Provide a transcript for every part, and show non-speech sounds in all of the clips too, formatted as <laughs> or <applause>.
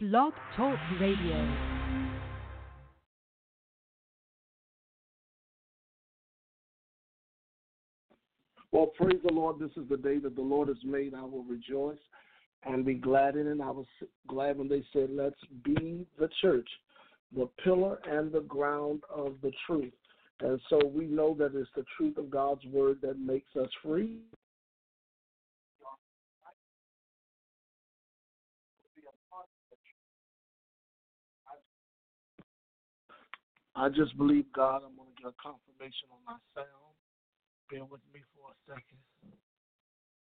Blog Talk Radio. Well, praise the Lord. This is the day that the Lord has made. I will rejoice and be glad in it. I was glad when they said, Let's be the church, the pillar and the ground of the truth. And so we know that it's the truth of God's word that makes us free. I just believe God. I'm going to get a confirmation on my sound. Bear with me for a second.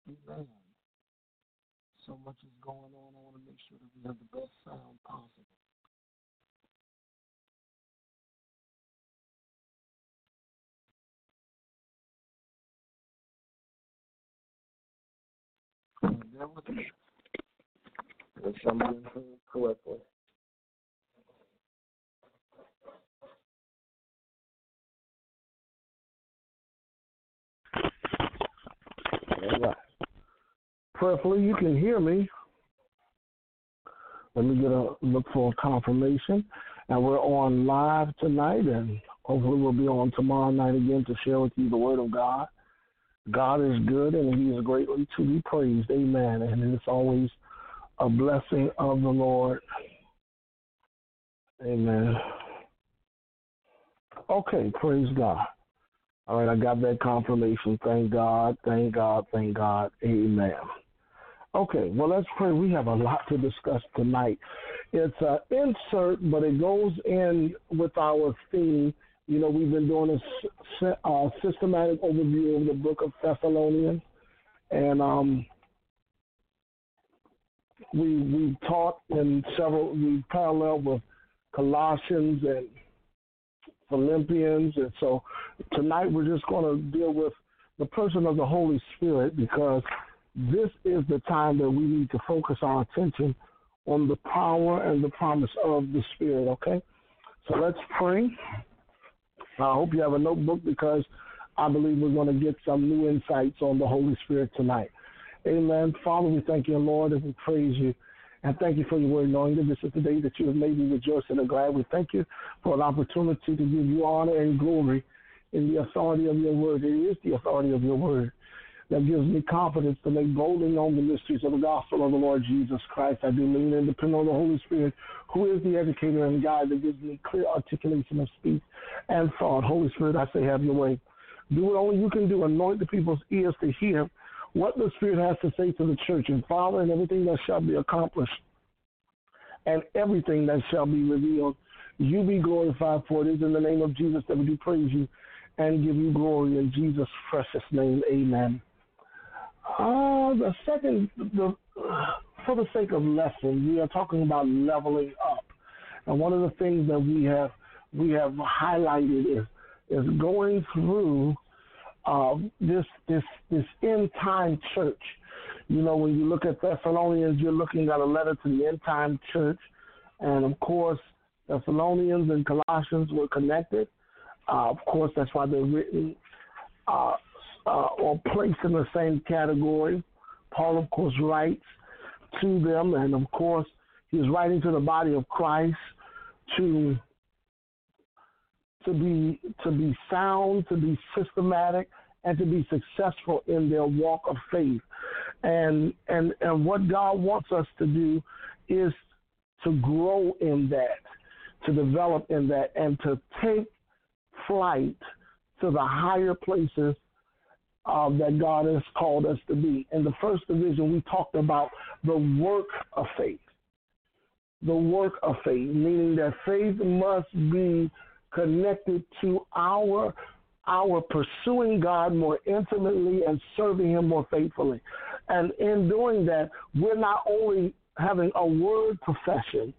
Amen. So much is going on. I want to make sure that we have the best sound possible. I'm heard correctly. All right. Prayerfully, you can hear me. Let me get a look for a confirmation. And we're on live tonight, and hopefully we'll be on tomorrow night again to share with you the Word of God. God is good, and He is greatly to be praised. Amen. And it's always a blessing of the Lord. Amen. Okay, praise God. All right, I got that confirmation. Thank God, thank God, thank God. Amen. Okay, well, let's pray. We have a lot to discuss tonight. It's an insert, but it goes in with our theme. You know, we've been doing a uh, systematic overview of the book of Thessalonians, and um, we we taught in several. We parallel with Colossians and Philippians. And so tonight we're just going to deal with the person of the Holy Spirit because this is the time that we need to focus our attention on the power and the promise of the Spirit, okay? So let's pray. I hope you have a notebook because I believe we're going to get some new insights on the Holy Spirit tonight. Amen. Father, we thank you, Lord, and we praise you. And thank you for your word, knowing that this is the day that you have made me rejoice and glad. We thank you for an opportunity to give you honor and glory in the authority of your word. It is the authority of your word that gives me confidence to make boldly known the mysteries of the gospel of the Lord Jesus Christ. I do lean and depend on the Holy Spirit, who is the educator and guide that gives me clear articulation of speech and thought. Holy Spirit, I say, have your way. Do what only you can do. Anoint the people's ears to hear what the Spirit has to say to the church, and Father, and everything that shall be accomplished, and everything that shall be revealed. You be glorified for it is in the name of Jesus that we do praise you and give you glory in Jesus' precious name. Amen. Uh, the second, the, for the sake of lesson, we are talking about leveling up, and one of the things that we have we have highlighted is is going through uh, this this this end time church. You know, when you look at Thessalonians, you're looking at a letter to the end time church, and of course, Thessalonians and Colossians were connected. Uh, of course, that's why they're written uh, uh, or placed in the same category. Paul, of course, writes to them, and of course, he's writing to the body of Christ to to be to be sound, to be systematic, and to be successful in their walk of faith. And and and what God wants us to do is to grow in that, to develop in that, and to take flight to the higher places uh, that God has called us to be. In the first division, we talked about the work of faith. The work of faith, meaning that faith must be connected to our our pursuing God more intimately and serving Him more faithfully. And in doing that, we're not only having a word profession,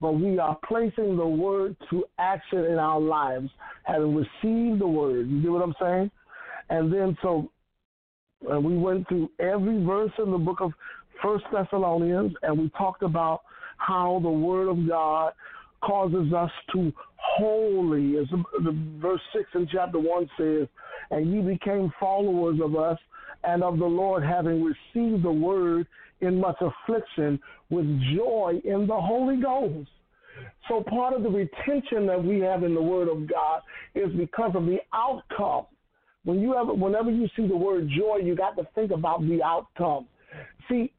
but we are placing the word to action in our lives, having received the word. You get what I'm saying? And then so uh, we went through every verse in the book of First Thessalonians, and we talked about how the word of God causes us to holy, as the verse six in chapter one says, and you became followers of us and of the Lord, having received the word in much affliction, with joy in the Holy Ghost. So part of the retention that we have in the Word of God is because of the outcome. When you ever, whenever you see the word joy, you got to think about the outcome. See,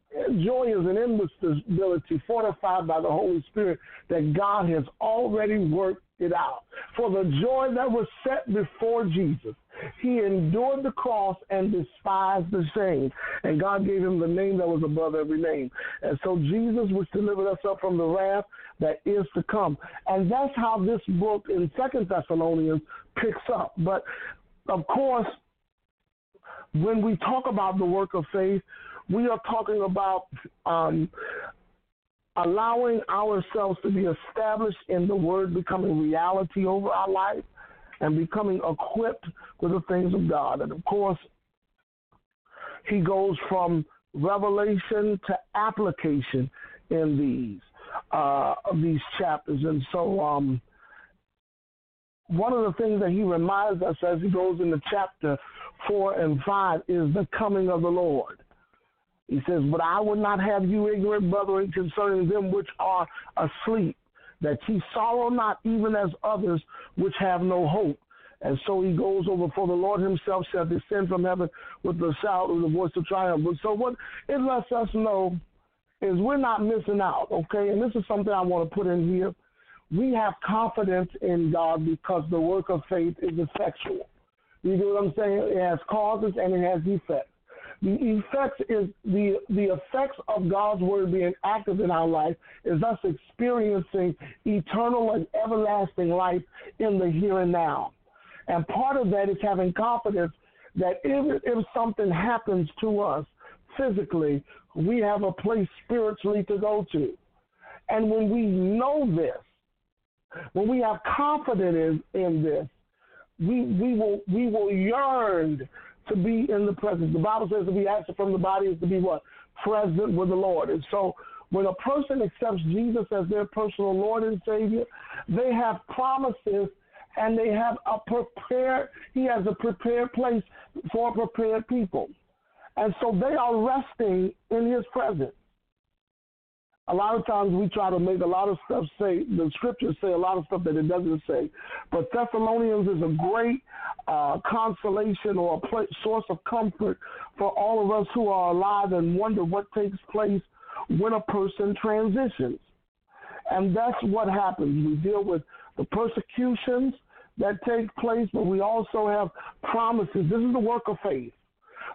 joy is an instability fortified by the Holy Spirit that God has already worked it out. For the joy that was set before Jesus, he endured the cross and despised the shame. And God gave him the name that was above every name. And so Jesus, which delivered us up from the wrath that is to come. And that's how this book in Second Thessalonians picks up. But of course, when we talk about the work of faith, we are talking about um, allowing ourselves to be established in the Word becoming reality over our life and becoming equipped with the things of God. And of course, he goes from revelation to application in these uh, these chapters. And so, um, one of the things that he reminds us as he goes into chapter four and five is the coming of the Lord. He says, But I would not have you ignorant, brethren, concerning them which are asleep, that ye sorrow not even as others which have no hope. And so he goes over, for the Lord himself shall descend from heaven with the shout of the voice of triumph. So what it lets us know is we're not missing out, okay? And this is something I want to put in here. We have confidence in God because the work of faith is effectual. You know what I'm saying? It has causes and it has effects. The effects is the the effects of God's word being active in our life is us experiencing eternal and everlasting life in the here and now. And part of that is having confidence that if if something happens to us physically, we have a place spiritually to go to. And when we know this, when we have confidence in, in this, we, we will we will yearn to be in the presence. The Bible says to be absent from the body is to be what? Present with the Lord. And so when a person accepts Jesus as their personal Lord and Savior, they have promises and they have a prepared, he has a prepared place for prepared people. And so they are resting in his presence a lot of times we try to make a lot of stuff say the scriptures say a lot of stuff that it doesn't say. But Thessalonians is a great uh, consolation or a pl- source of comfort for all of us who are alive and wonder what takes place when a person transitions. And that's what happens. We deal with the persecutions that take place, but we also have promises. This is the work of faith.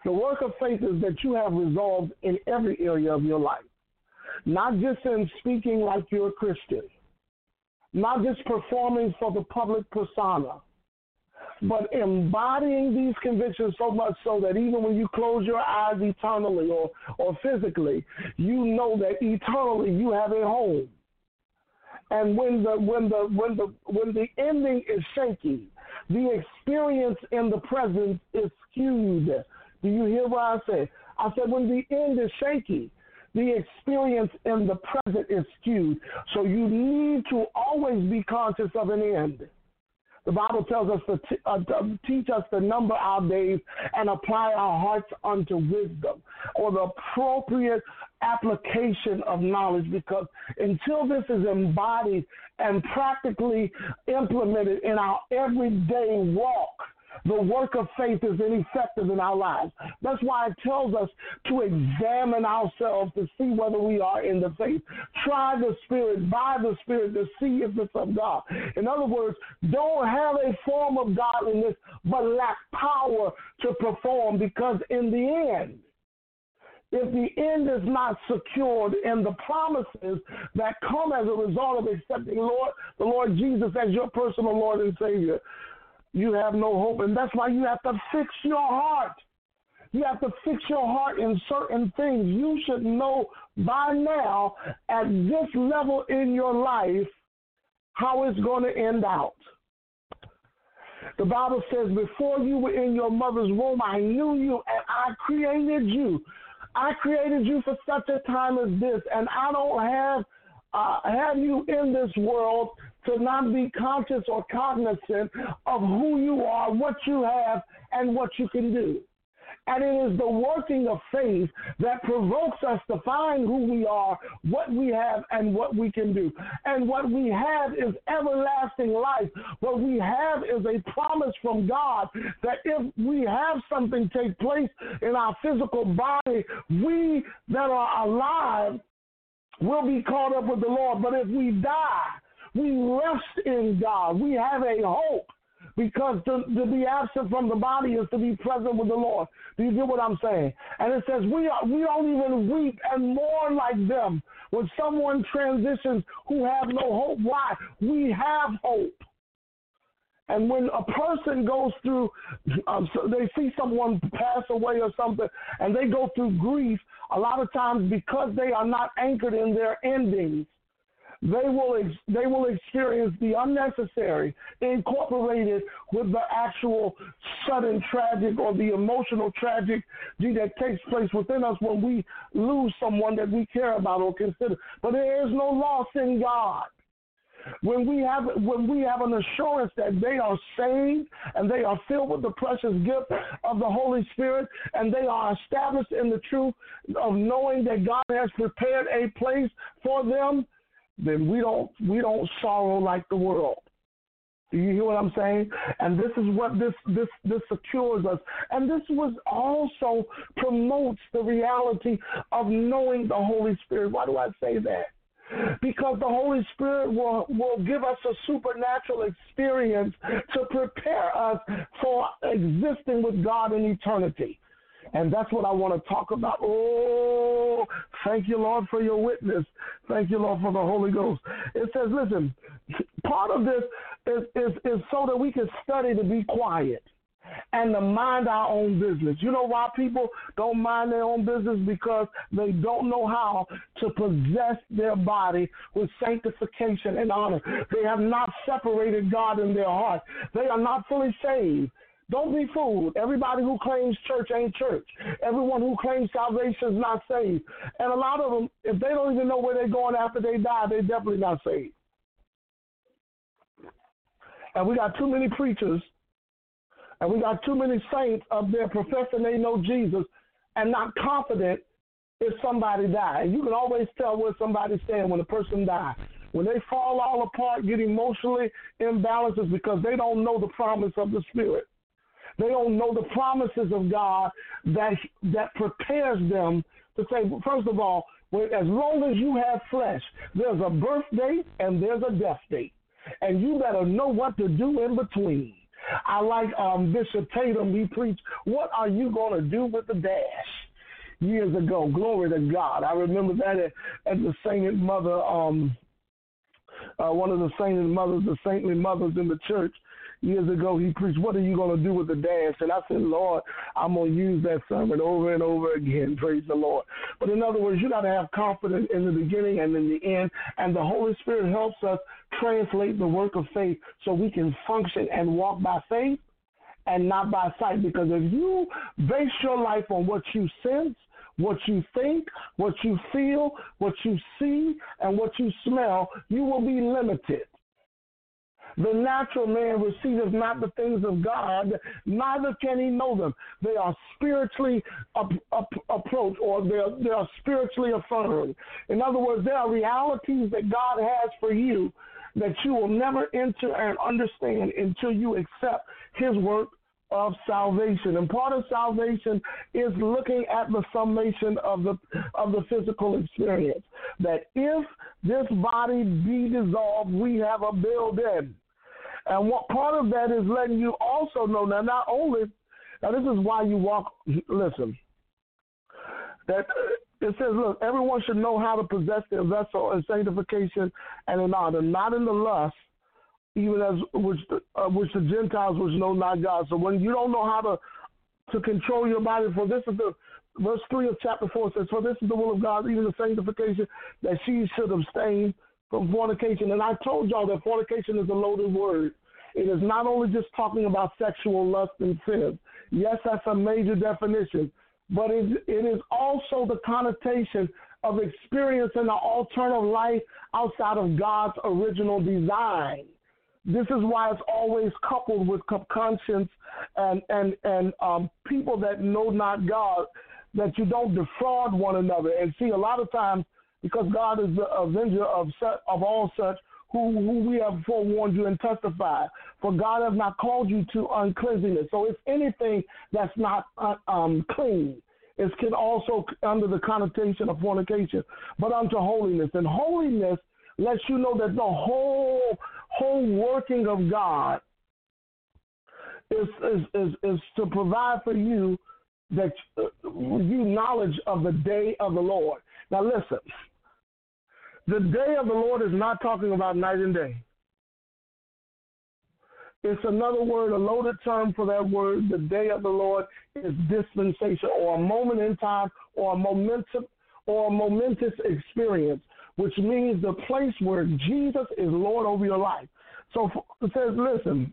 The work of faith is that you have resolved in every area of your life not just in speaking like you're a Christian, not just performing for the public persona, but embodying these convictions so much so that even when you close your eyes eternally or, or physically, you know that eternally you have a home. And when the when the when the when the ending is shaky, the experience in the present is skewed. Do you hear what I say? I said when the end is shaky, the experience in the present is skewed. So you need to always be conscious of an end. The Bible tells us to, t- uh, to, teach us to number our days and apply our hearts unto wisdom or the appropriate application of knowledge because until this is embodied and practically implemented in our everyday walk, the work of faith is ineffective in our lives. That's why it tells us to examine ourselves to see whether we are in the faith. Try the Spirit, by the Spirit, to see if it's of God. In other words, don't have a form of godliness, but lack power to perform because in the end, if the end is not secured in the promises that come as a result of accepting Lord, the Lord Jesus as your personal Lord and Savior, you have no hope. And that's why you have to fix your heart. You have to fix your heart in certain things. You should know by now, at this level in your life, how it's going to end out. The Bible says, Before you were in your mother's womb, I knew you and I created you. I created you for such a time as this, and I don't have uh, have you in this world to not be conscious or cognizant of who you are, what you have, and what you can do. And it is the working of faith that provokes us to find who we are, what we have, and what we can do. And what we have is everlasting life. What we have is a promise from God that if we have something take place in our physical body, we that are alive will be caught up with the Lord. But if we die, we rest in God. We have a hope because to, to, be absent from the body is to be present with the Lord. Do you get what I'm saying? And it says we are we don't even weep and mourn like them when someone transitions who have no hope. Why? We have hope. And when a person goes through, um, so they see someone pass away or something, and they go through grief, a lot of times because they are not anchored in their endings, they will ex- they will experience the unnecessary incorporated with the actual sudden tragic or the emotional tragic that takes place within us when we lose someone that we care about or consider. But there is no loss in God. When we have when we have an assurance that they are saved and they are filled with the precious gift of the Holy Spirit and they are established in the truth of knowing that God has prepared a place for them, then we don't we don't sorrow like the world. Do you hear what I'm saying? And this is what this this this secures us. And this was also promotes the reality of knowing the Holy Spirit. Why do I say that? Because the Holy Spirit will, will give us a supernatural experience to prepare us for existing with God in eternity. And that's what I want to talk about. Oh, thank you, Lord, for your witness. Thank you, Lord, for the Holy Ghost. It says, listen, part of this is, is, is so that we can study to be quiet and to mind our own business. You know why people don't mind their own business? Because they don't know how to possess their body with sanctification and honor. They have not separated God in their heart. They are not fully saved. Don't be fooled. Everybody who claims church ain't church. Everyone who claims salvation is not saved. And a lot of them, if they don't even know where they're going after they die, they're definitely not saved. And we got too many preachers and we got too many saints up there professing they know Jesus and not confident if somebody dies. You can always tell where somebody's standing when a person dies. When they fall all apart, get emotionally imbalanced, because they don't know the promise of the Spirit. They don't know the promises of God that that prepares them to say, first of all, as long as you have flesh, there's a birth date and there's a death date. And you better know what to do in between. I like um, Bishop Tatum. He preached, What are you going to do with the dash? Years ago. Glory to God. I remember that at, at the Sainted Mother, um, uh, one of the Sainted Mothers, the saintly mothers in the church years ago, he preached, What are you going to do with the dance? And I said, Lord, I'm going to use that sermon over and over again. <laughs> Praise the Lord. But in other words, you got to have confidence in the beginning and in the end. And the Holy Spirit helps us translate the work of faith so we can function and walk by faith and not by sight. Because if you base your life on what you sense, what you think, what you feel, what you see, and what you smell, you will be limited. The natural man receiveth not the things of God, neither can he know them. They are spiritually up, up, approached or they are, they are spiritually affirmed. In other words, there are realities that God has for you that you will never enter and understand until you accept his work of salvation. And part of salvation is looking at the summation of the of the physical experience. That if this body be dissolved, we have a building. And what part of that is letting you also know now not only now this is why you walk listen. That it says, look, everyone should know how to possess their vessel in sanctification and in honor, not in the lust, even as which the, uh, which the Gentiles which know not God. So when you don't know how to to control your body, for this is the verse three of chapter four says, for this is the will of God, even the sanctification that she should abstain from fornication. And I told y'all that fornication is a loaded word. It is not only just talking about sexual lust and sin. Yes, that's a major definition, but it, it is also the connotation of experiencing an alternative life outside of God's original design. This is why it's always coupled with conscience and and and um, people that know not God, that you don't defraud one another. And see, a lot of times, because God is the avenger of of all such, who, who we have forewarned you and testified. For God has not called you to uncleanness. So if anything that's not uh, um, clean, it can also under the connotation of fornication, but unto holiness. And holiness lets you know that the whole whole working of God is is is, is to provide for you that uh, you knowledge of the day of the Lord. Now listen, the day of the Lord is not talking about night and day. It's another word, a loaded term for that word. The day of the Lord is dispensation or a moment in time or a momentum or a momentous experience, which means the place where Jesus is Lord over your life. So it says, listen,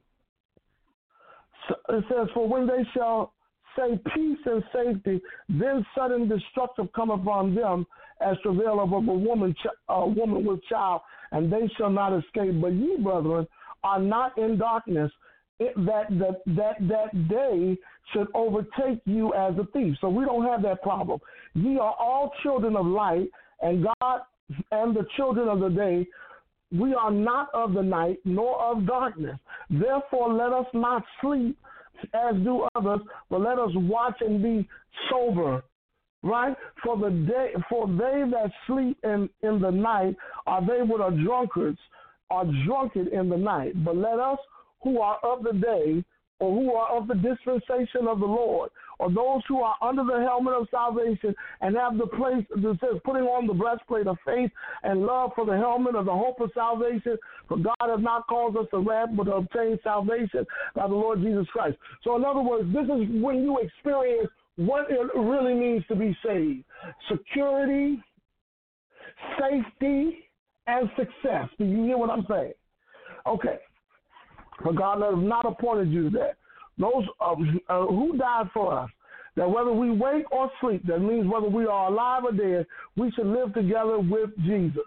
it says, for when they shall say peace and safety, then sudden destruction come upon them as travail of a woman, a woman with child, and they shall not escape. But ye, brethren, are not in darkness, that, that, that, that day should overtake you as a thief. So we don't have that problem. Ye are all children of light, and God and the children of the day. We are not of the night nor of darkness. Therefore, let us not sleep as do others, but let us watch and be sober. Right? For the day for they that sleep in, in the night are they that are drunkards, are drunken in the night. But let us who are of the day, or who are of the dispensation of the Lord, or those who are under the helmet of salvation and have the place that says putting on the breastplate of faith and love for the helmet of the hope of salvation. For God has not called us to wrath, but to obtain salvation by the Lord Jesus Christ. So, in other words, this is when you experience what it really means to be saved security, safety, and success. Do you hear what I'm saying? Okay. For God has not appointed you to that. Those uh, uh, who died for us, that whether we wake or sleep, that means whether we are alive or dead, we should live together with Jesus.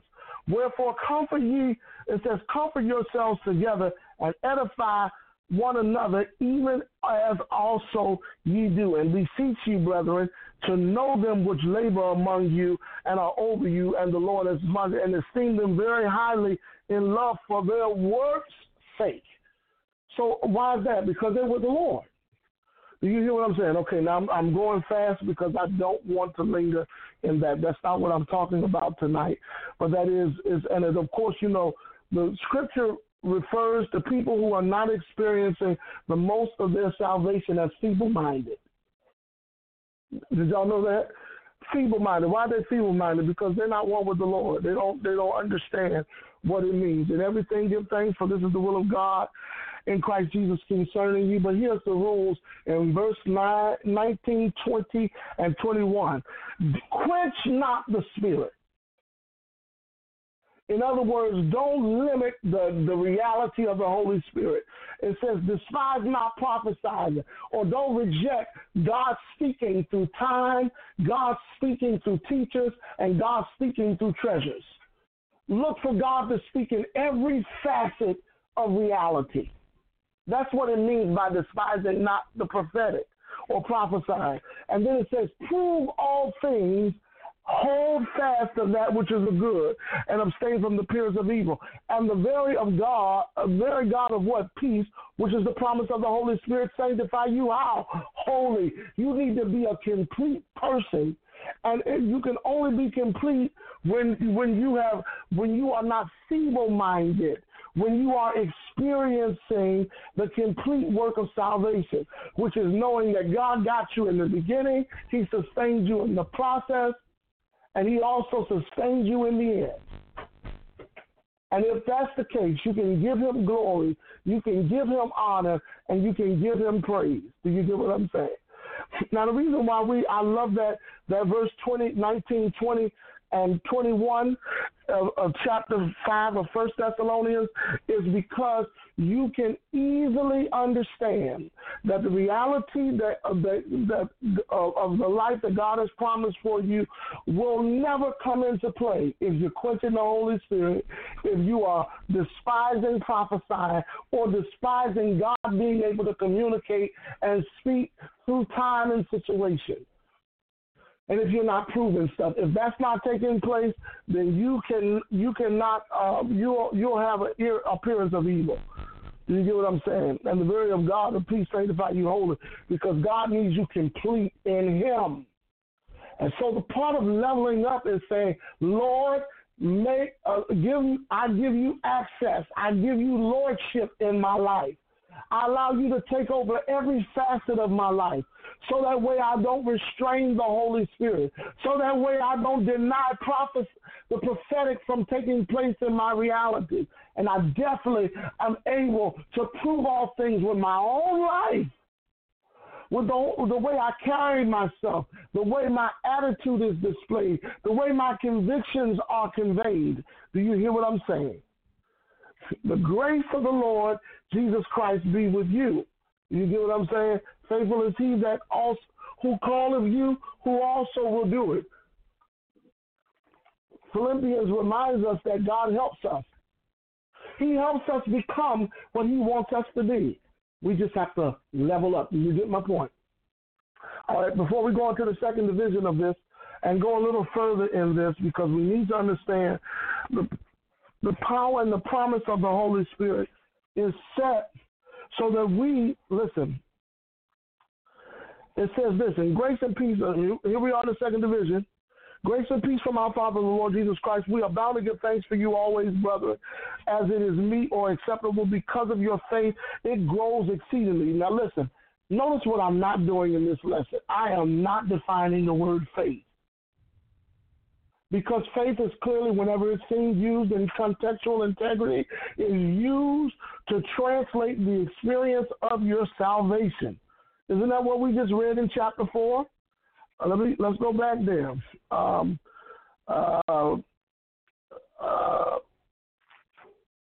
Wherefore, comfort ye, it says, comfort yourselves together and edify one another, even as also ye do. And beseech you, brethren, to know them which labor among you and are over you, and the Lord has mother, and esteem them very highly in love for their works' sake. So why is that? Because they were the Lord. Do you hear what I'm saying? Okay, now I'm, I'm going fast because I don't want to linger in that. That's not what I'm talking about tonight. But that is is and of course you know the scripture refers to people who are not experiencing the most of their salvation as feeble-minded. Did y'all know that? Feeble-minded. Why are they feeble-minded? Because they're not one with the Lord. They don't. They don't understand what it means. And everything give thanks, for this is the will of God in Christ Jesus concerning you. But here's the rules in verse 9, 19, 20, and 21. Quench not the spirit. In other words, don't limit the, the reality of the Holy Spirit. It says, despise not prophesying, or don't reject God speaking through time, God speaking through teachers, and God speaking through treasures. Look for God to speak in every facet of reality. That's what it means by despising not the prophetic or prophesying. And then it says, prove all things, hold fast of that which is the good, and abstain from the appearance of evil. And the very of God, a very God of what? Peace, which is the promise of the Holy Spirit, sanctify you how? Holy. You need to be a complete person. And you can only be complete when when you have when you are not feeble minded when you are experiencing the complete work of salvation, which is knowing that God got you in the beginning, He sustained you in the process, and He also sustained you in the end. And if that's the case, you can give Him glory, you can give Him honor, and you can give Him praise. Do you get what I'm saying? Now, the reason why we, I love that, that verse 20, 19, 20, and 21 of, of chapter 5 of First Thessalonians is because you can easily understand that the reality that, that, that of, of the life that God has promised for you will never come into play if you're quenching the Holy Spirit, if you are despising prophesying or despising God being able to communicate and speak through time and situation and if you're not proving stuff, if that's not taking place, then you can you cannot uh, you'll you'll have an appearance of evil. Do you get what I'm saying? And the very of God of peace sanctify you holy, because God needs you complete in Him. And so the part of leveling up is saying, Lord, make uh, give I give you access, I give you lordship in my life. I allow you to take over every facet of my life so that way I don't restrain the Holy Spirit, so that way I don't deny prophecy, the prophetic from taking place in my reality. And I definitely am able to prove all things with my own life. With the, the way I carry myself, the way my attitude is displayed, the way my convictions are conveyed. Do you hear what I'm saying? The grace of the Lord Jesus Christ be with you. You get what I'm saying? Faithful is he that also who calleth you, who also will do it. Philippians reminds us that God helps us. He helps us become what he wants us to be. We just have to level up. You get my point? All right, before we go into the second division of this and go a little further in this, because we need to understand the, the power and the promise of the Holy Spirit is set so that we, listen, it says this in grace and peace. Uh, here we are in the second division. Grace and peace from our Father, the Lord Jesus Christ. We are bound to give thanks for you always, brother, as it is meet or acceptable because of your faith. It grows exceedingly. Now, listen, notice what I'm not doing in this lesson. I am not defining the word faith. Because faith is clearly, whenever it's seen used in contextual integrity, is used to translate the experience of your salvation. Isn't that what we just read in chapter four? Uh, let me let's go back there. Um, uh, uh,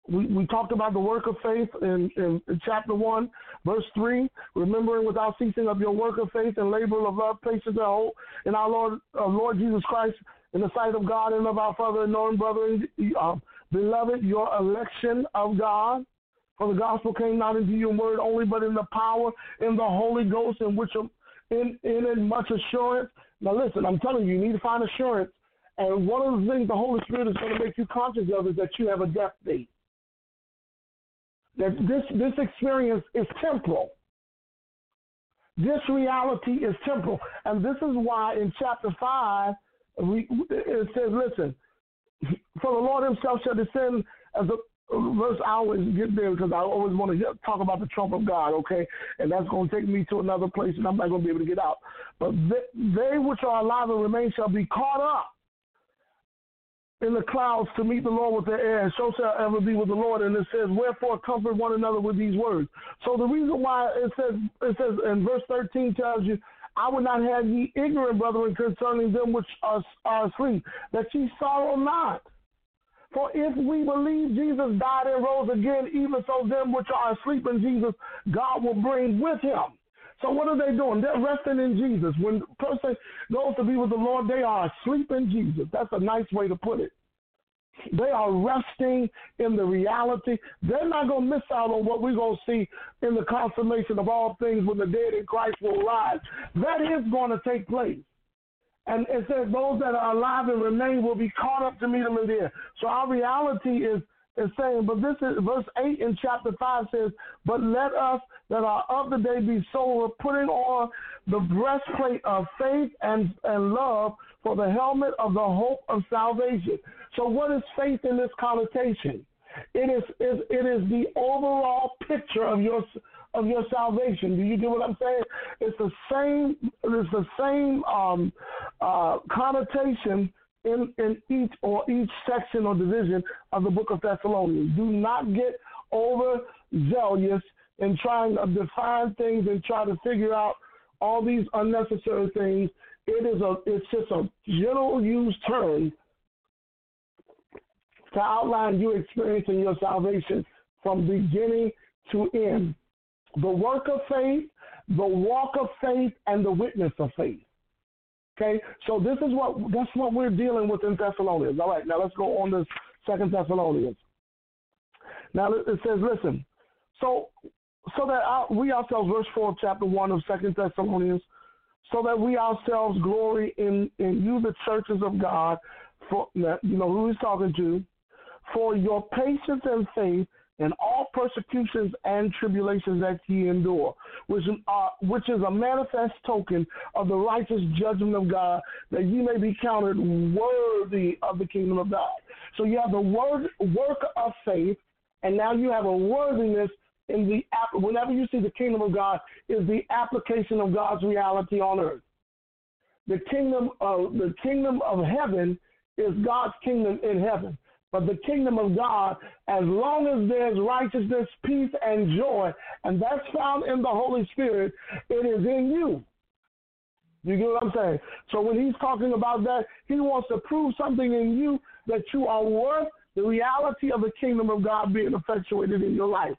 we, we talked about the work of faith in, in, in, chapter 1, verse 3. Remembering without ceasing of your work of faith and labor of love, patience, and hope in our Lord, uh, Lord Jesus Christ, in the sight of God and of our Father and known brethren, uh, beloved, your election of God for the gospel came not into your word only, but in the power in the Holy Ghost, in which in in, much assurance. Now listen, I'm telling you, you need to find assurance. And one of the things the Holy Spirit is going to make you conscious of is that you have a death date. That this this experience is temporal. This reality is temporal, and this is why in chapter five we, it says, "Listen, for the Lord Himself shall descend as a verse I always get there because I always want to talk about the trump of God, okay? And that's going to take me to another place, and I'm not going to be able to get out. But they, they which are alive and remain shall be caught up in the clouds to meet the Lord with their air, and so shall ever be with the Lord. And it says, Wherefore comfort one another with these words. So the reason why it says it says in verse 13 tells you, I would not have ye ignorant, brethren, concerning them which are, are asleep, that ye sorrow not. For if we believe Jesus died and rose again, even so them which are asleep in Jesus, God will bring with him. So what are they doing? They're resting in Jesus. When a person goes to be with the Lord, they are asleep in Jesus. That's a nice way to put it. They are resting in the reality. They're not going to miss out on what we're going to see in the consummation of all things when the dead in Christ will rise. That is going to take place. And it says those that are alive and remain will be caught up to meet them in the air. So our reality is is saying, but this is verse eight in chapter five says, But let us that are of the day be sober, putting on the breastplate of faith and, and love for the helmet of the hope of salvation. So what is faith in this connotation? It is, is it is the overall picture of your of your salvation. Do you get what I'm saying? It's the same. It's the same um, uh, connotation in in each or each section or division of the Book of Thessalonians. Do not get overzealous in trying to define things and try to figure out all these unnecessary things. It is a it's just a general use term to outline you experiencing your salvation from beginning to end. The work of faith, the walk of faith, and the witness of faith. Okay, so this is what that's what we're dealing with in Thessalonians. All right, now let's go on to Second Thessalonians. Now it says, listen, so so that we ourselves, verse four chapter one of Second Thessalonians, so that we ourselves glory in in you, the churches of God, for you know who he's talking to, for your patience and faith in all persecutions and tribulations that ye endure, which are which is a manifest token of the righteous judgment of God, that ye may be counted worthy of the kingdom of God. So you have the word work of faith, and now you have a worthiness in the whenever you see the kingdom of God is the application of God's reality on earth. The kingdom of the kingdom of heaven is God's kingdom in heaven. But the kingdom of God, as long as there's righteousness, peace, and joy, and that's found in the Holy Spirit, it is in you. You get what I'm saying? So when he's talking about that, he wants to prove something in you that you are worth the reality of the kingdom of God being effectuated in your life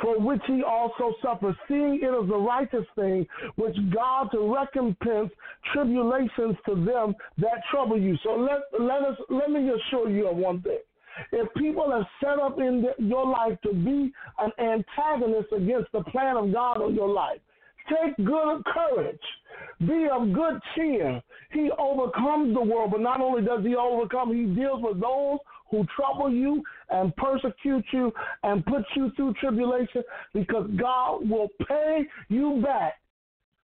for which he also suffers, seeing it is the righteous thing which God to recompense tribulations to them that trouble you. So let let us let me assure you of one thing. If people are set up in the, your life to be an antagonist against the plan of God on your life, take good courage. Be of good cheer. He overcomes the world, but not only does he overcome, he deals with those who trouble you and persecute you and put you through tribulation because God will pay you back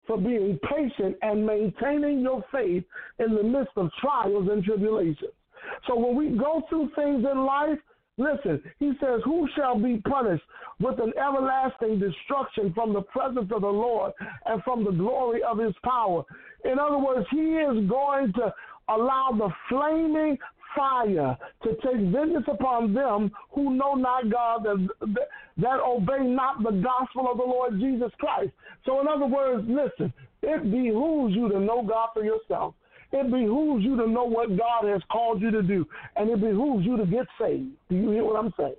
for being patient and maintaining your faith in the midst of trials and tribulations. So when we go through things in life, listen, he says, Who shall be punished with an everlasting destruction from the presence of the Lord and from the glory of his power? In other words, he is going to allow the flaming fire to take vengeance upon them who know not God, that, that obey not the gospel of the Lord Jesus Christ. So, in other words, listen, it behooves you to know God for yourself. It behooves you to know what God has called you to do, and it behooves you to get saved. Do you hear what I'm saying?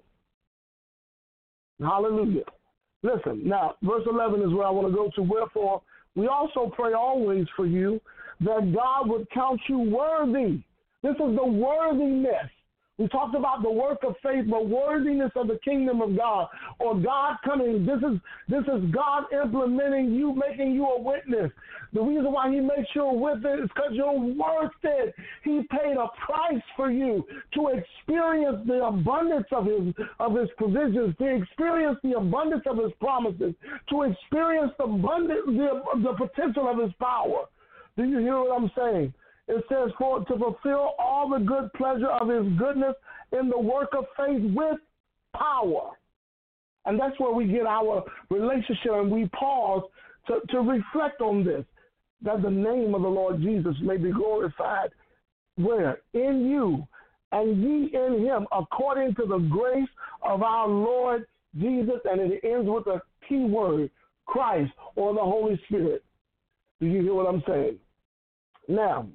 Hallelujah. Listen, now, verse 11 is where I want to go to. Wherefore, we also pray always for you that God would count you worthy this is the worthiness. We talked about the work of faith, but worthiness of the kingdom of God, or God coming. This is this is God implementing you, making you a witness. The reason why He makes you a witness is because you're worth it. He paid a price for you to experience the abundance of His of His provisions, to experience the abundance of His promises, to experience the abundance, the, the potential of His power. Do you hear what I'm saying? It says, for to fulfill all the good pleasure of his goodness in the work of faith with power. And that's where we get our relationship and we pause to, to reflect on this. That the name of the Lord Jesus may be glorified. Where? In you and ye in him, according to the grace of our Lord Jesus. And it ends with a key word Christ or the Holy Spirit. Do you hear what I'm saying? Now,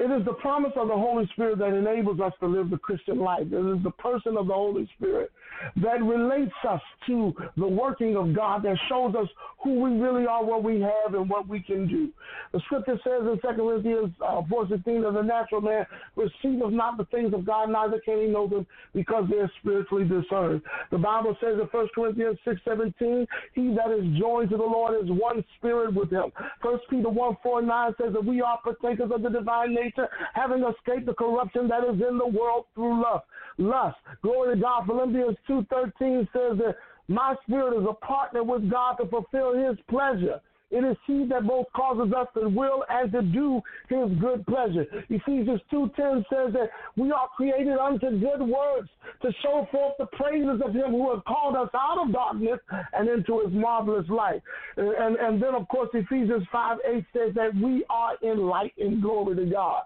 it is the promise of the Holy Spirit that enables us to live the Christian life. It is the person of the Holy Spirit that relates us to the working of God, that shows us who we really are, what we have, and what we can do. The scripture says in 2 Corinthians uh, 4.16 that the natural man receiveth not the things of God, neither can he know them because they're spiritually discerned. The Bible says in 1 Corinthians 6.17, he that is joined to the Lord is one spirit with him. 1 Peter 1, 4, 9 says that we are partakers of the divine nature, having escaped the corruption that is in the world through lust. Lust. Glory to God. Philippians 2.13 says that my spirit is a partner with God to fulfill his pleasure. It is he that both causes us to will and to do his good pleasure. Ephesians 2.10 says that we are created unto good works to show forth the praises of him who has called us out of darkness and into his marvelous light. And, and then, of course, Ephesians 5, 8 says that we are in light and glory to God.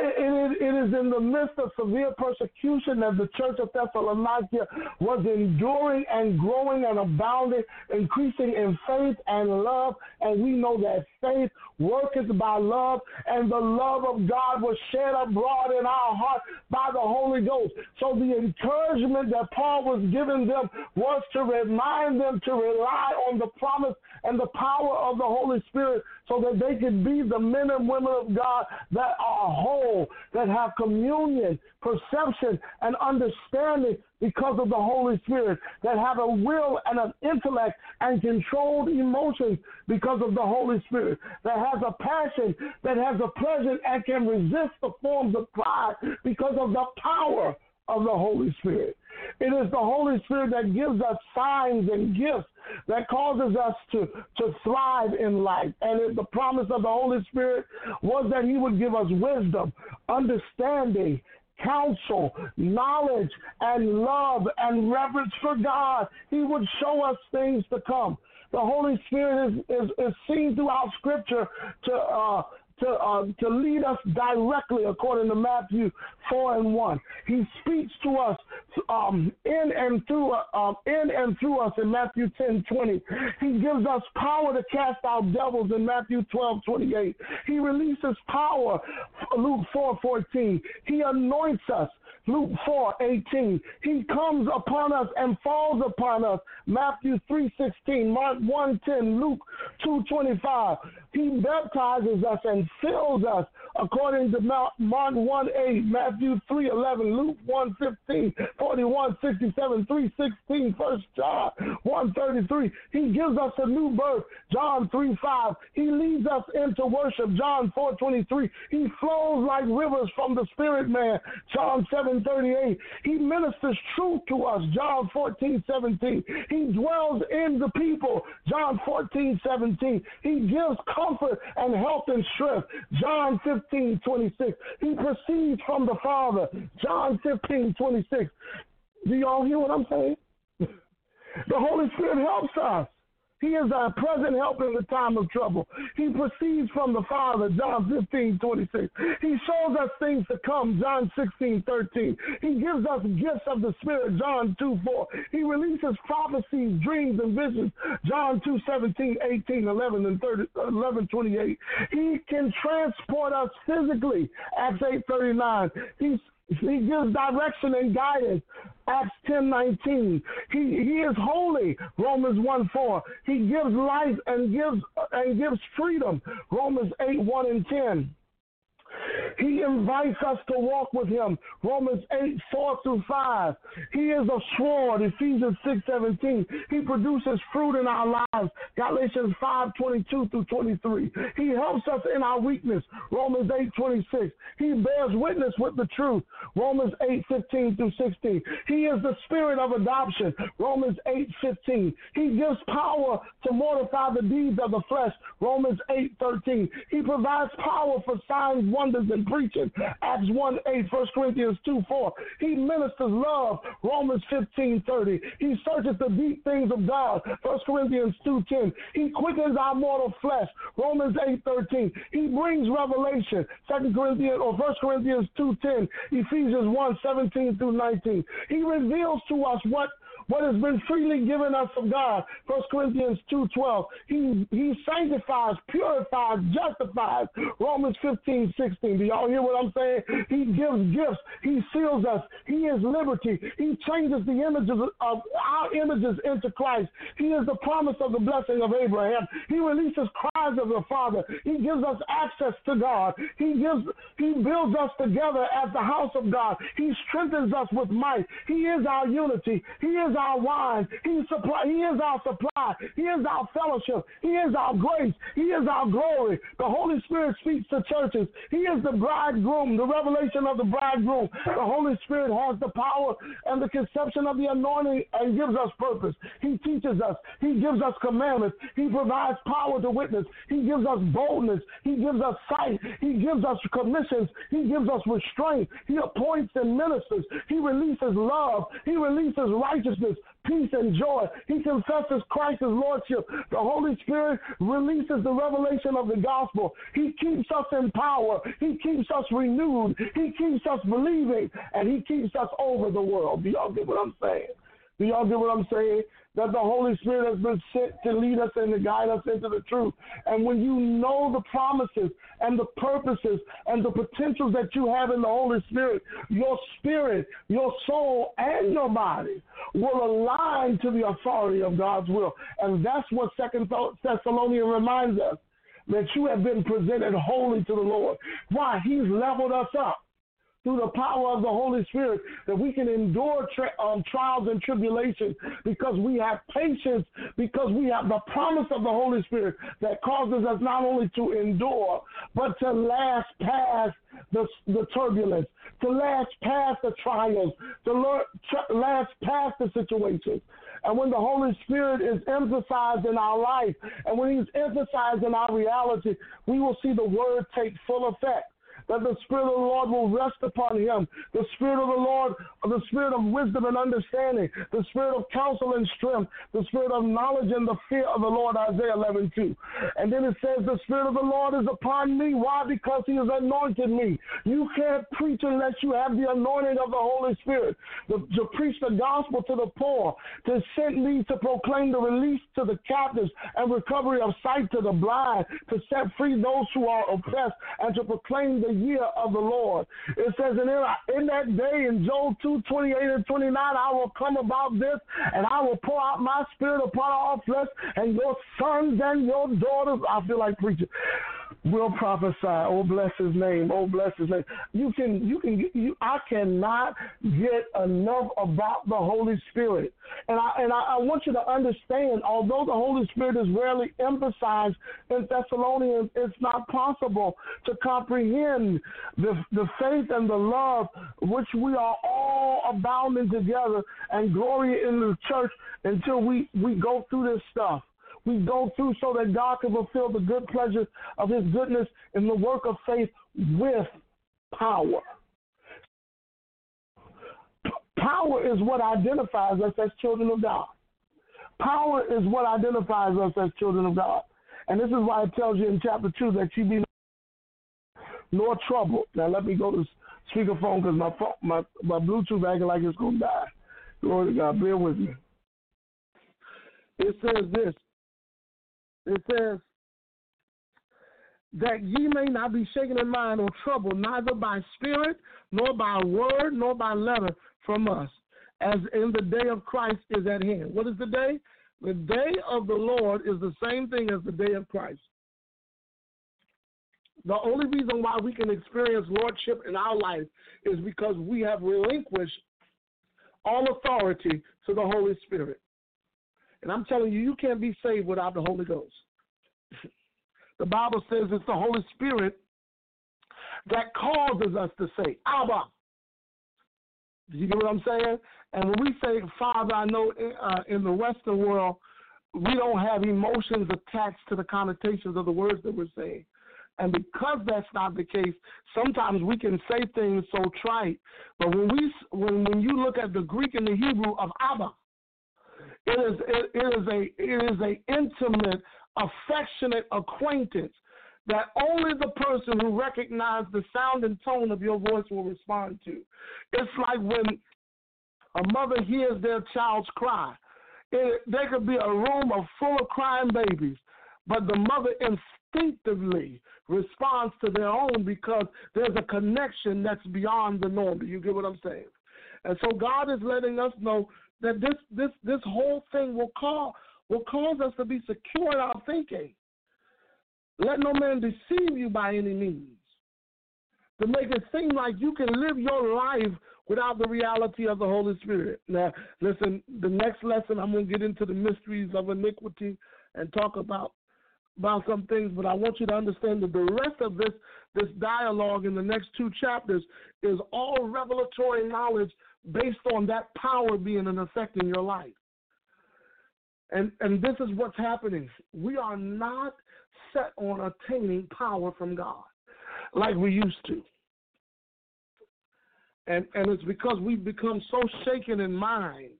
It, it, it is in the midst of severe persecution that the church of Thessalonica was enduring and growing and abounding, increasing in faith and love and we know that faith worketh by love, and the love of God was shed abroad in our heart by the Holy Ghost. So the encouragement that Paul was giving them was to remind them to rely on the promise and the power of the Holy Spirit so that they could be the men and women of God that are whole, that have communion, perception, and understanding because of the Holy Spirit, that have a will and an intellect and controlled emotions because of the Holy Spirit, that has a passion, that has a pleasure and can resist the forms of pride because of the power of the Holy Spirit. It is the Holy Spirit that gives us signs and gifts that causes us to, to thrive in life. And the promise of the Holy Spirit was that He would give us wisdom, understanding, counsel, knowledge, and love and reverence for God. He would show us things to come. The Holy Spirit is, is, is seen throughout Scripture to uh, to uh, to lead us directly according to Matthew four and one. He speaks to us um, in and through um, in and through us in Matthew ten twenty. He gives us power to cast out devils in Matthew twelve twenty eight. He releases power Luke four fourteen. He anoints us Luke 4 18. He comes upon us and falls upon us. Matthew 3 16. Mark 1 10. Luke 2 25. He baptizes us and fills us according to Mark 1 8, Matthew 3 11, Luke 1 15, 41 67, 3 16, 1 John 1 33. He gives us a new birth, John 3 5. He leads us into worship, John 4 23. He flows like rivers from the spirit man, John 7 38. He ministers truth to us, John 14 17. He dwells in the people, John 14 17. He gives comfort and health and strength. John 15, 26. He proceeds from the Father. John 15, 26. Do y'all hear what I'm saying? <laughs> The Holy Spirit helps us. He is our present help in the time of trouble. He proceeds from the Father, John 15, 26. He shows us things to come, John 16, 13. He gives us gifts of the Spirit, John 2, 4. He releases prophecies, dreams, and visions, John 2, 17, 18, 11, and 30, 11, 28. He can transport us physically, Acts 8, 39. He he gives direction and guidance. Acts 10 19. He, he is holy. Romans 1 4. He gives life and gives and gives freedom. Romans 8 1 and 10. He invites us to walk with him. Romans 8, 4 through 5. He is a sword. Ephesians 6, 17. He produces fruit in our lives. Galatians 5, 22 through 23. He helps us in our weakness. Romans 8, 26. He bears witness with the truth. Romans 8, 15 through 16. He is the spirit of adoption. Romans 8, 15. He gives power to mortify the deeds of the flesh. Romans 8, 13. He provides power for signs, wonders, and preaching. Acts 1 8, 1 Corinthians 2 4. He ministers love. Romans 15 30. He searches the deep things of God. 1 Corinthians 2 10. He quickens our mortal flesh. Romans 8 13. He brings revelation. 2 Corinthians or 1 Corinthians 2 10. Ephesians 1 17 through 19. He reveals to us what what has been freely given us of God. 1 Corinthians 2.12. He, he sanctifies, purifies, justifies. Romans 15, 16. Do y'all hear what I'm saying? He gives gifts. He seals us. He is liberty. He changes the images of our images into Christ. He is the promise of the blessing of Abraham. He releases cries of the Father. He gives us access to God. He gives he builds us together as the house of God. He strengthens us with might. He is our unity. He is is our wine. He supply. He is our supply. He is our fellowship. He is our grace. He is our glory. The Holy Spirit speaks to churches. He is the bridegroom, the revelation of the bridegroom. The Holy Spirit has the power and the conception of the anointing and gives us purpose. He teaches us. He gives us commandments. He provides power to witness. He gives us boldness. He gives us sight. He gives us commissions. He gives us restraint. He appoints and ministers. He releases love. He releases righteousness righteousness, peace, and joy. He confesses Christ's Lordship. The Holy Spirit releases the revelation of the gospel. He keeps us in power. He keeps us renewed. He keeps us believing, and He keeps us over the world. Do y'all get what I'm saying? Do y'all get what I'm saying? That the Holy Spirit has been sent to lead us and to guide us into the truth. And when you know the promises and the purposes and the potentials that you have in the Holy Spirit, your spirit, your soul, and your body will align to the authority of God's will. And that's what Second Thessalonians reminds us that you have been presented wholly to the Lord. Why? He's leveled us up through the power of the Holy Spirit that we can endure tri- um, trials and tribulations because we have patience, because we have the promise of the Holy Spirit that causes us not only to endure, but to last past the, the turbulence, to last past the trials, to learn, last past the situations. And when the Holy Spirit is emphasized in our life, and when He's emphasized in our reality, we will see the Word take full effect that the Spirit of the Lord will rest upon him. The Spirit of the Lord, the Spirit of wisdom and understanding, the Spirit of counsel and strength, the Spirit of knowledge and the fear of the Lord, Isaiah 11 2. And then it says, The Spirit of the Lord is upon me. Why? Because he has anointed me. You can't preach unless you have the anointing of the Holy Spirit to, to preach the gospel to the poor, to send me to proclaim the release to the captives and recovery of sight to the blind, to set free those who are oppressed, and to proclaim the year of the Lord. It says in, in that day in Joel 2 28 and 29, I will come about this and I will pour out my spirit upon all flesh, and your sons and your daughters, I feel like preaching, will prophesy. Oh, bless his name. Oh, bless his name. You can, you can, you, I cannot get enough about the Holy Spirit. And I, and I, I want you to understand, although the Holy Spirit is rarely emphasized in Thessalonians, it's not possible to comprehend the, the faith and the love which we are all abounding together and glory in the church until we, we go through this stuff we go through so that God can fulfill the good pleasure of His goodness in the work of faith with power. Power is what identifies us as children of God. Power is what identifies us as children of God. And this is why it tells you in chapter 2 that you be nor trouble. Now let me go to speakerphone because my, my my Bluetooth acting like it's going to die. Glory to God. Bear with me. It says this it says, that ye may not be shaken in mind or troubled, neither by spirit, nor by word, nor by letter from us, as in the day of Christ is at hand. What is the day? The day of the Lord is the same thing as the day of Christ. The only reason why we can experience lordship in our life is because we have relinquished all authority to the Holy Spirit. And I'm telling you, you can't be saved without the Holy Ghost. <laughs> the Bible says it's the Holy Spirit that causes us to say, Abba. Do you get what I'm saying? And when we say Father, I know uh, in the Western world, we don't have emotions attached to the connotations of the words that we're saying. And because that's not the case, sometimes we can say things so trite. But when we when when you look at the Greek and the Hebrew of Abba, it is it, is a it is a intimate, affectionate acquaintance that only the person who recognizes the sound and tone of your voice will respond to. It's like when a mother hears their child's cry. It, there could be a room of full of crying babies, but the mother instinctively responds to their own because there's a connection that's beyond the norm. You get what I'm saying? And so God is letting us know that this this this whole thing will call will cause us to be secure in our thinking. Let no man deceive you by any means. To make it seem like you can live your life without the reality of the Holy Spirit. Now, listen, the next lesson I'm going to get into the mysteries of iniquity and talk about about some things, but I want you to understand that the rest of this this dialogue in the next two chapters is all revelatory knowledge based on that power being an effect in your life. And and this is what's happening. We are not set on attaining power from God like we used to. And and it's because we've become so shaken in mind.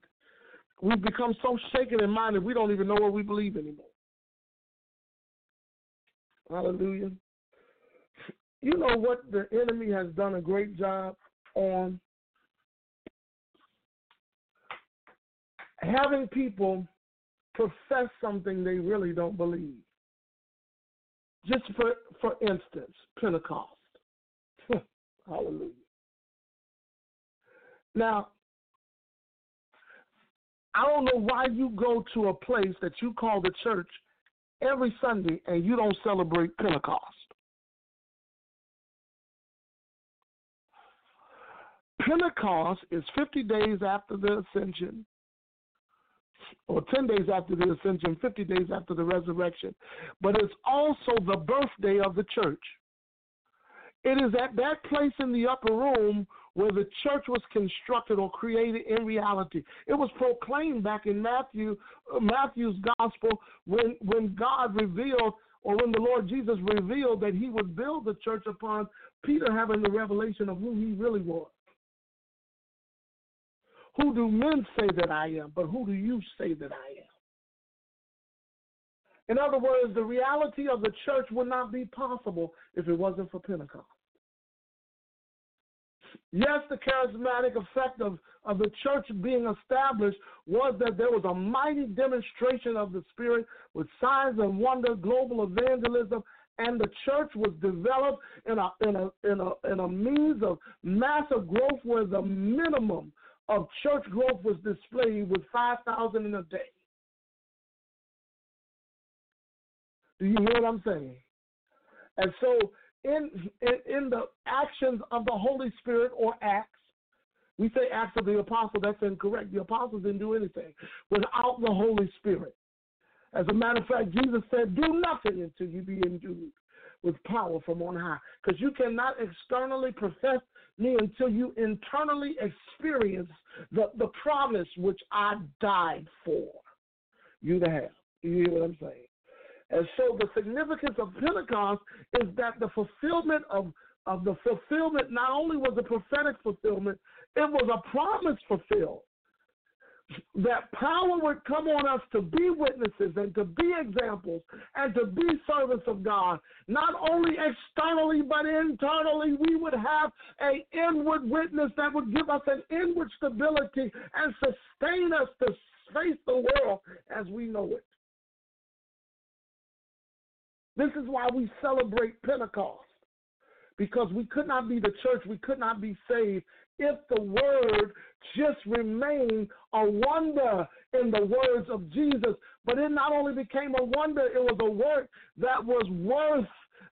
We've become so shaken in mind that we don't even know what we believe anymore. Hallelujah. You know what the enemy has done a great job on having people profess something they really don't believe. Just for, for instance, Pentecost. Hallelujah. Now, I don't know why you go to a place that you call the church every Sunday and you don't celebrate Pentecost. Pentecost is 50 days after the ascension, or 10 days after the ascension, 50 days after the resurrection, but it's also the birthday of the church. It is at that place in the upper room where the church was constructed or created in reality. It was proclaimed back in Matthew uh, Matthew's gospel when when God revealed or when the Lord Jesus revealed that he would build the church upon Peter having the revelation of who he really was. Who do men say that I am? But who do you say that I am? In other words, the reality of the church would not be possible if it wasn't for Pentecost. Yes, the charismatic effect of, of the church being established was that there was a mighty demonstration of the Spirit with signs and wonder, global evangelism, and the church was developed in a, in a, in a, in a means of massive growth where the minimum of church growth was displayed with 5,000 in a day. Do you hear what I'm saying? And so in, in, in the actions of the Holy Spirit or acts. We say acts of the apostle, that's incorrect. The apostles didn't do anything without the Holy Spirit. As a matter of fact, Jesus said, Do nothing until you be endued with power from on high. Because you cannot externally profess until you internally experience the, the promise which I died for you to have. You hear what I'm saying? And so the significance of Pentecost is that the fulfillment of, of the fulfillment not only was a prophetic fulfillment, it was a promise fulfilled. That power would come on us to be witnesses and to be examples and to be servants of God. Not only externally, but internally, we would have an inward witness that would give us an inward stability and sustain us to face the world as we know it. This is why we celebrate Pentecost. Because we could not be the church, we could not be saved if the word just remained a wonder in the words of Jesus. But it not only became a wonder, it was a work that was worth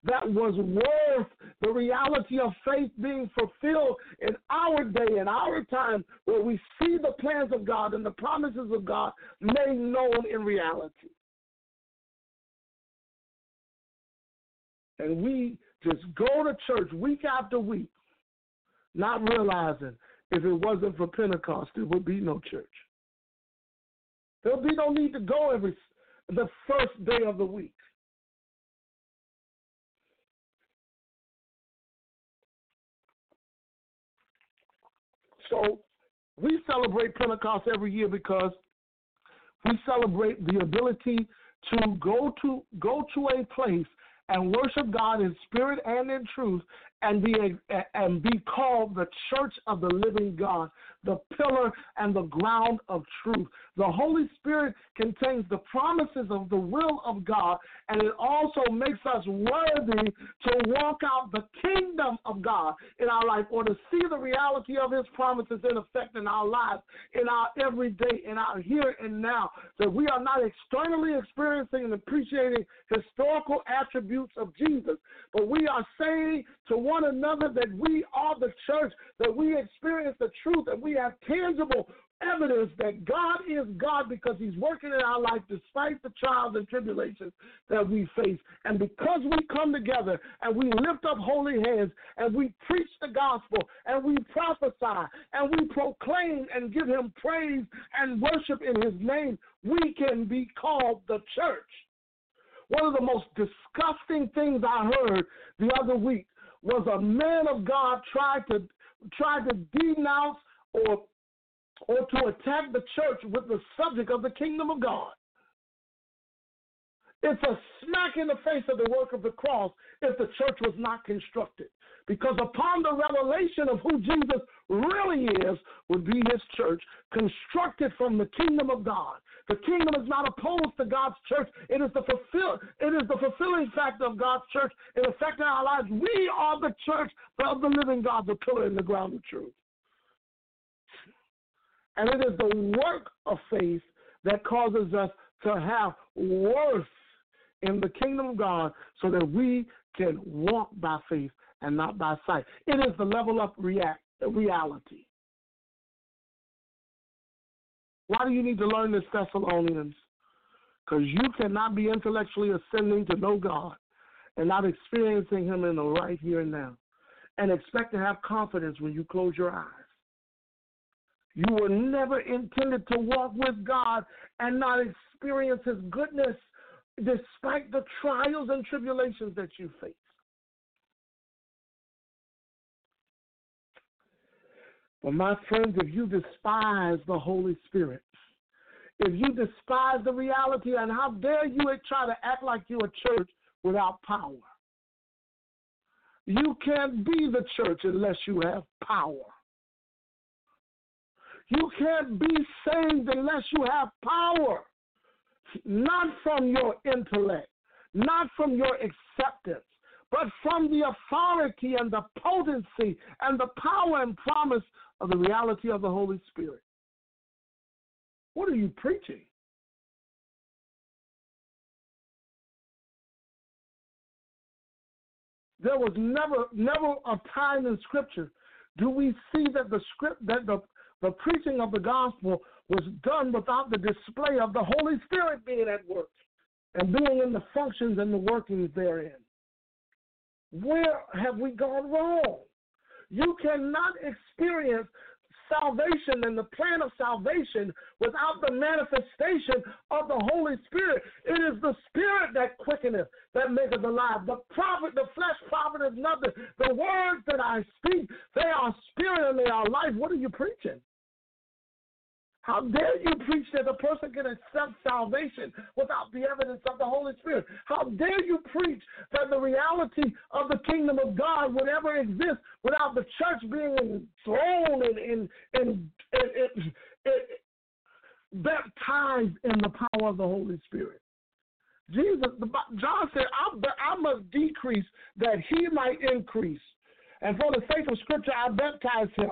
that was worth the reality of faith being fulfilled in our day, in our time, where we see the plans of God and the promises of God made known in reality. And we just go to church week after week, not realizing if it wasn't for Pentecost, there would be no church. There'll be no need to go every the first day of the week. So we celebrate Pentecost every year because we celebrate the ability to go to go to a place and worship God in spirit and in truth and be and be called the church of the living God, the pillar and the ground of truth. The Holy Spirit contains the promises of the will of God, and it also makes us worthy to walk out the kingdom of God in our life or to see the reality of His promises in effect in our lives, in our everyday, in our here and now. That we are not externally experiencing and appreciating historical attributes of Jesus, but we are saying to one one another that we are the church, that we experience the truth, and we have tangible evidence that God is God because He's working in our life despite the trials and tribulations that we face. And because we come together and we lift up holy hands and we preach the gospel and we prophesy and we proclaim and give Him praise and worship in His name, we can be called the church. One of the most disgusting things I heard the other week was a man of God tried to tried to denounce or or to attack the church with the subject of the kingdom of God. It's a smack in the face of the work of the cross if the church was not constructed. Because upon the revelation of who Jesus really is, would be his church, constructed from the kingdom of God. The kingdom is not opposed to God's church. It is the fulfill it is the fulfilling factor of God's church in affecting our lives. We are the church of the living God, the pillar in the ground of truth. And it is the work of faith that causes us to have worth in the kingdom of God so that we can walk by faith and not by sight. It is the level up react, reality. Why do you need to learn this, Thessalonians? Because you cannot be intellectually ascending to know God and not experiencing Him in the right here and now and expect to have confidence when you close your eyes. You were never intended to walk with God and not experience His goodness despite the trials and tribulations that you face. But my friends, if you despise the Holy Spirit, if you despise the reality, and how dare you try to act like you're a church without power? You can't be the church unless you have power. You can't be saved unless you have power, not from your intellect, not from your acceptance, but from the authority and the potency and the power and promise of the reality of the Holy Spirit. What are you preaching? There was never never a time in Scripture do we see that the script that the, the preaching of the gospel was done without the display of the Holy Spirit being at work and being in the functions and the workings therein. Where have we gone wrong? You cannot experience salvation and the plan of salvation without the manifestation of the Holy Spirit. It is the Spirit that quickeneth, that maketh alive. The profit, the flesh profit is nothing. The words that I speak, they are spirit and they are life. What are you preaching? How dare you preach that a person can accept salvation without the evidence of the Holy Spirit? How dare you preach that the reality of the kingdom of God would ever exist without the church being enthroned and, and, and, and, and baptized in the power of the Holy Spirit? Jesus, John said, I, I must decrease that he might increase. And for the sake of Scripture, I baptize him,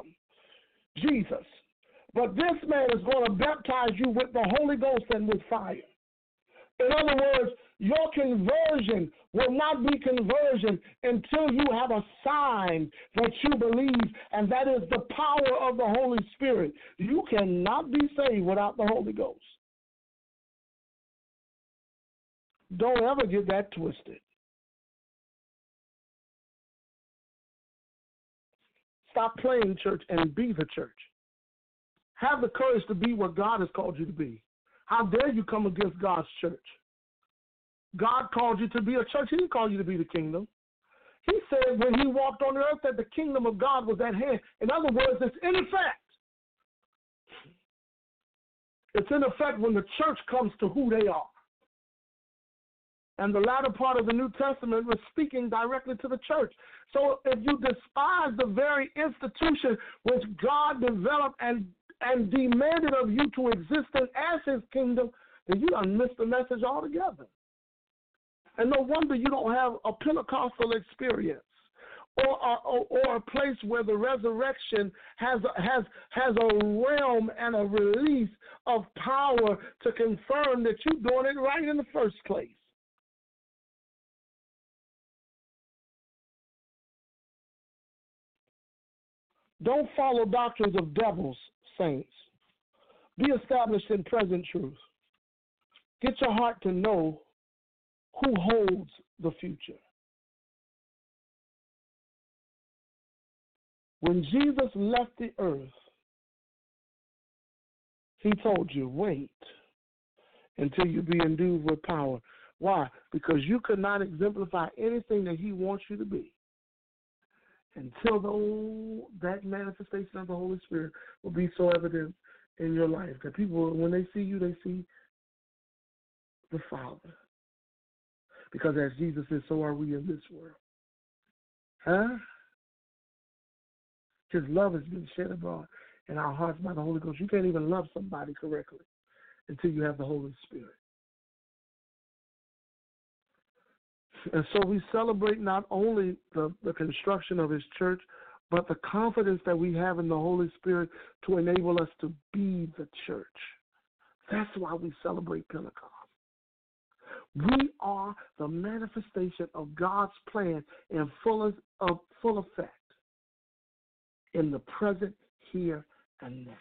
Jesus. But this man is going to baptize you with the Holy Ghost and with fire. In other words, your conversion will not be conversion until you have a sign that you believe, and that is the power of the Holy Spirit. You cannot be saved without the Holy Ghost. Don't ever get that twisted. Stop playing church and be the church. Have the courage to be what God has called you to be. How dare you come against God's church? God called you to be a church. He didn't call you to be the kingdom. He said when he walked on the earth that the kingdom of God was at hand. In other words, it's in effect. It's in effect when the church comes to who they are. And the latter part of the New Testament was speaking directly to the church. So if you despise the very institution which God developed and and demanded of you to exist in as his kingdom, then you done missed the message altogether. And no wonder you don't have a Pentecostal experience. Or, or, or a place where the resurrection has has has a realm and a release of power to confirm that you're doing it right in the first place. Don't follow doctrines of devils saints. Be established in present truth. Get your heart to know who holds the future. When Jesus left the earth, he told you, wait until you be endued with power. Why? Because you could not exemplify anything that he wants you to be until the, that manifestation of the Holy Spirit will be so evident in your life that people, when they see you, they see the Father. Because as Jesus is, so are we in this world. Huh? His love has been shed abroad in our hearts by the Holy Ghost. You can't even love somebody correctly until you have the Holy Spirit. And so we celebrate not only the, the construction of his church, but the confidence that we have in the Holy Spirit to enable us to be the church. That's why we celebrate Pentecost. We are the manifestation of God's plan in full, of, full effect in the present, here, and now.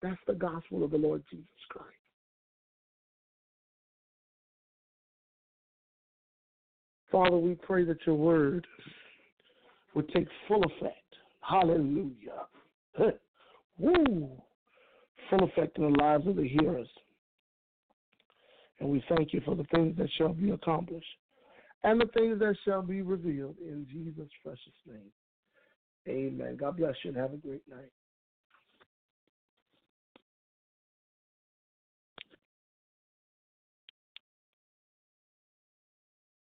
That's the gospel of the Lord Jesus Christ. Father, we pray that your word would take full effect. Hallelujah. Woo! Full effect in the lives of the hearers. And we thank you for the things that shall be accomplished and the things that shall be revealed in Jesus' precious name. Amen. God bless you and have a great night.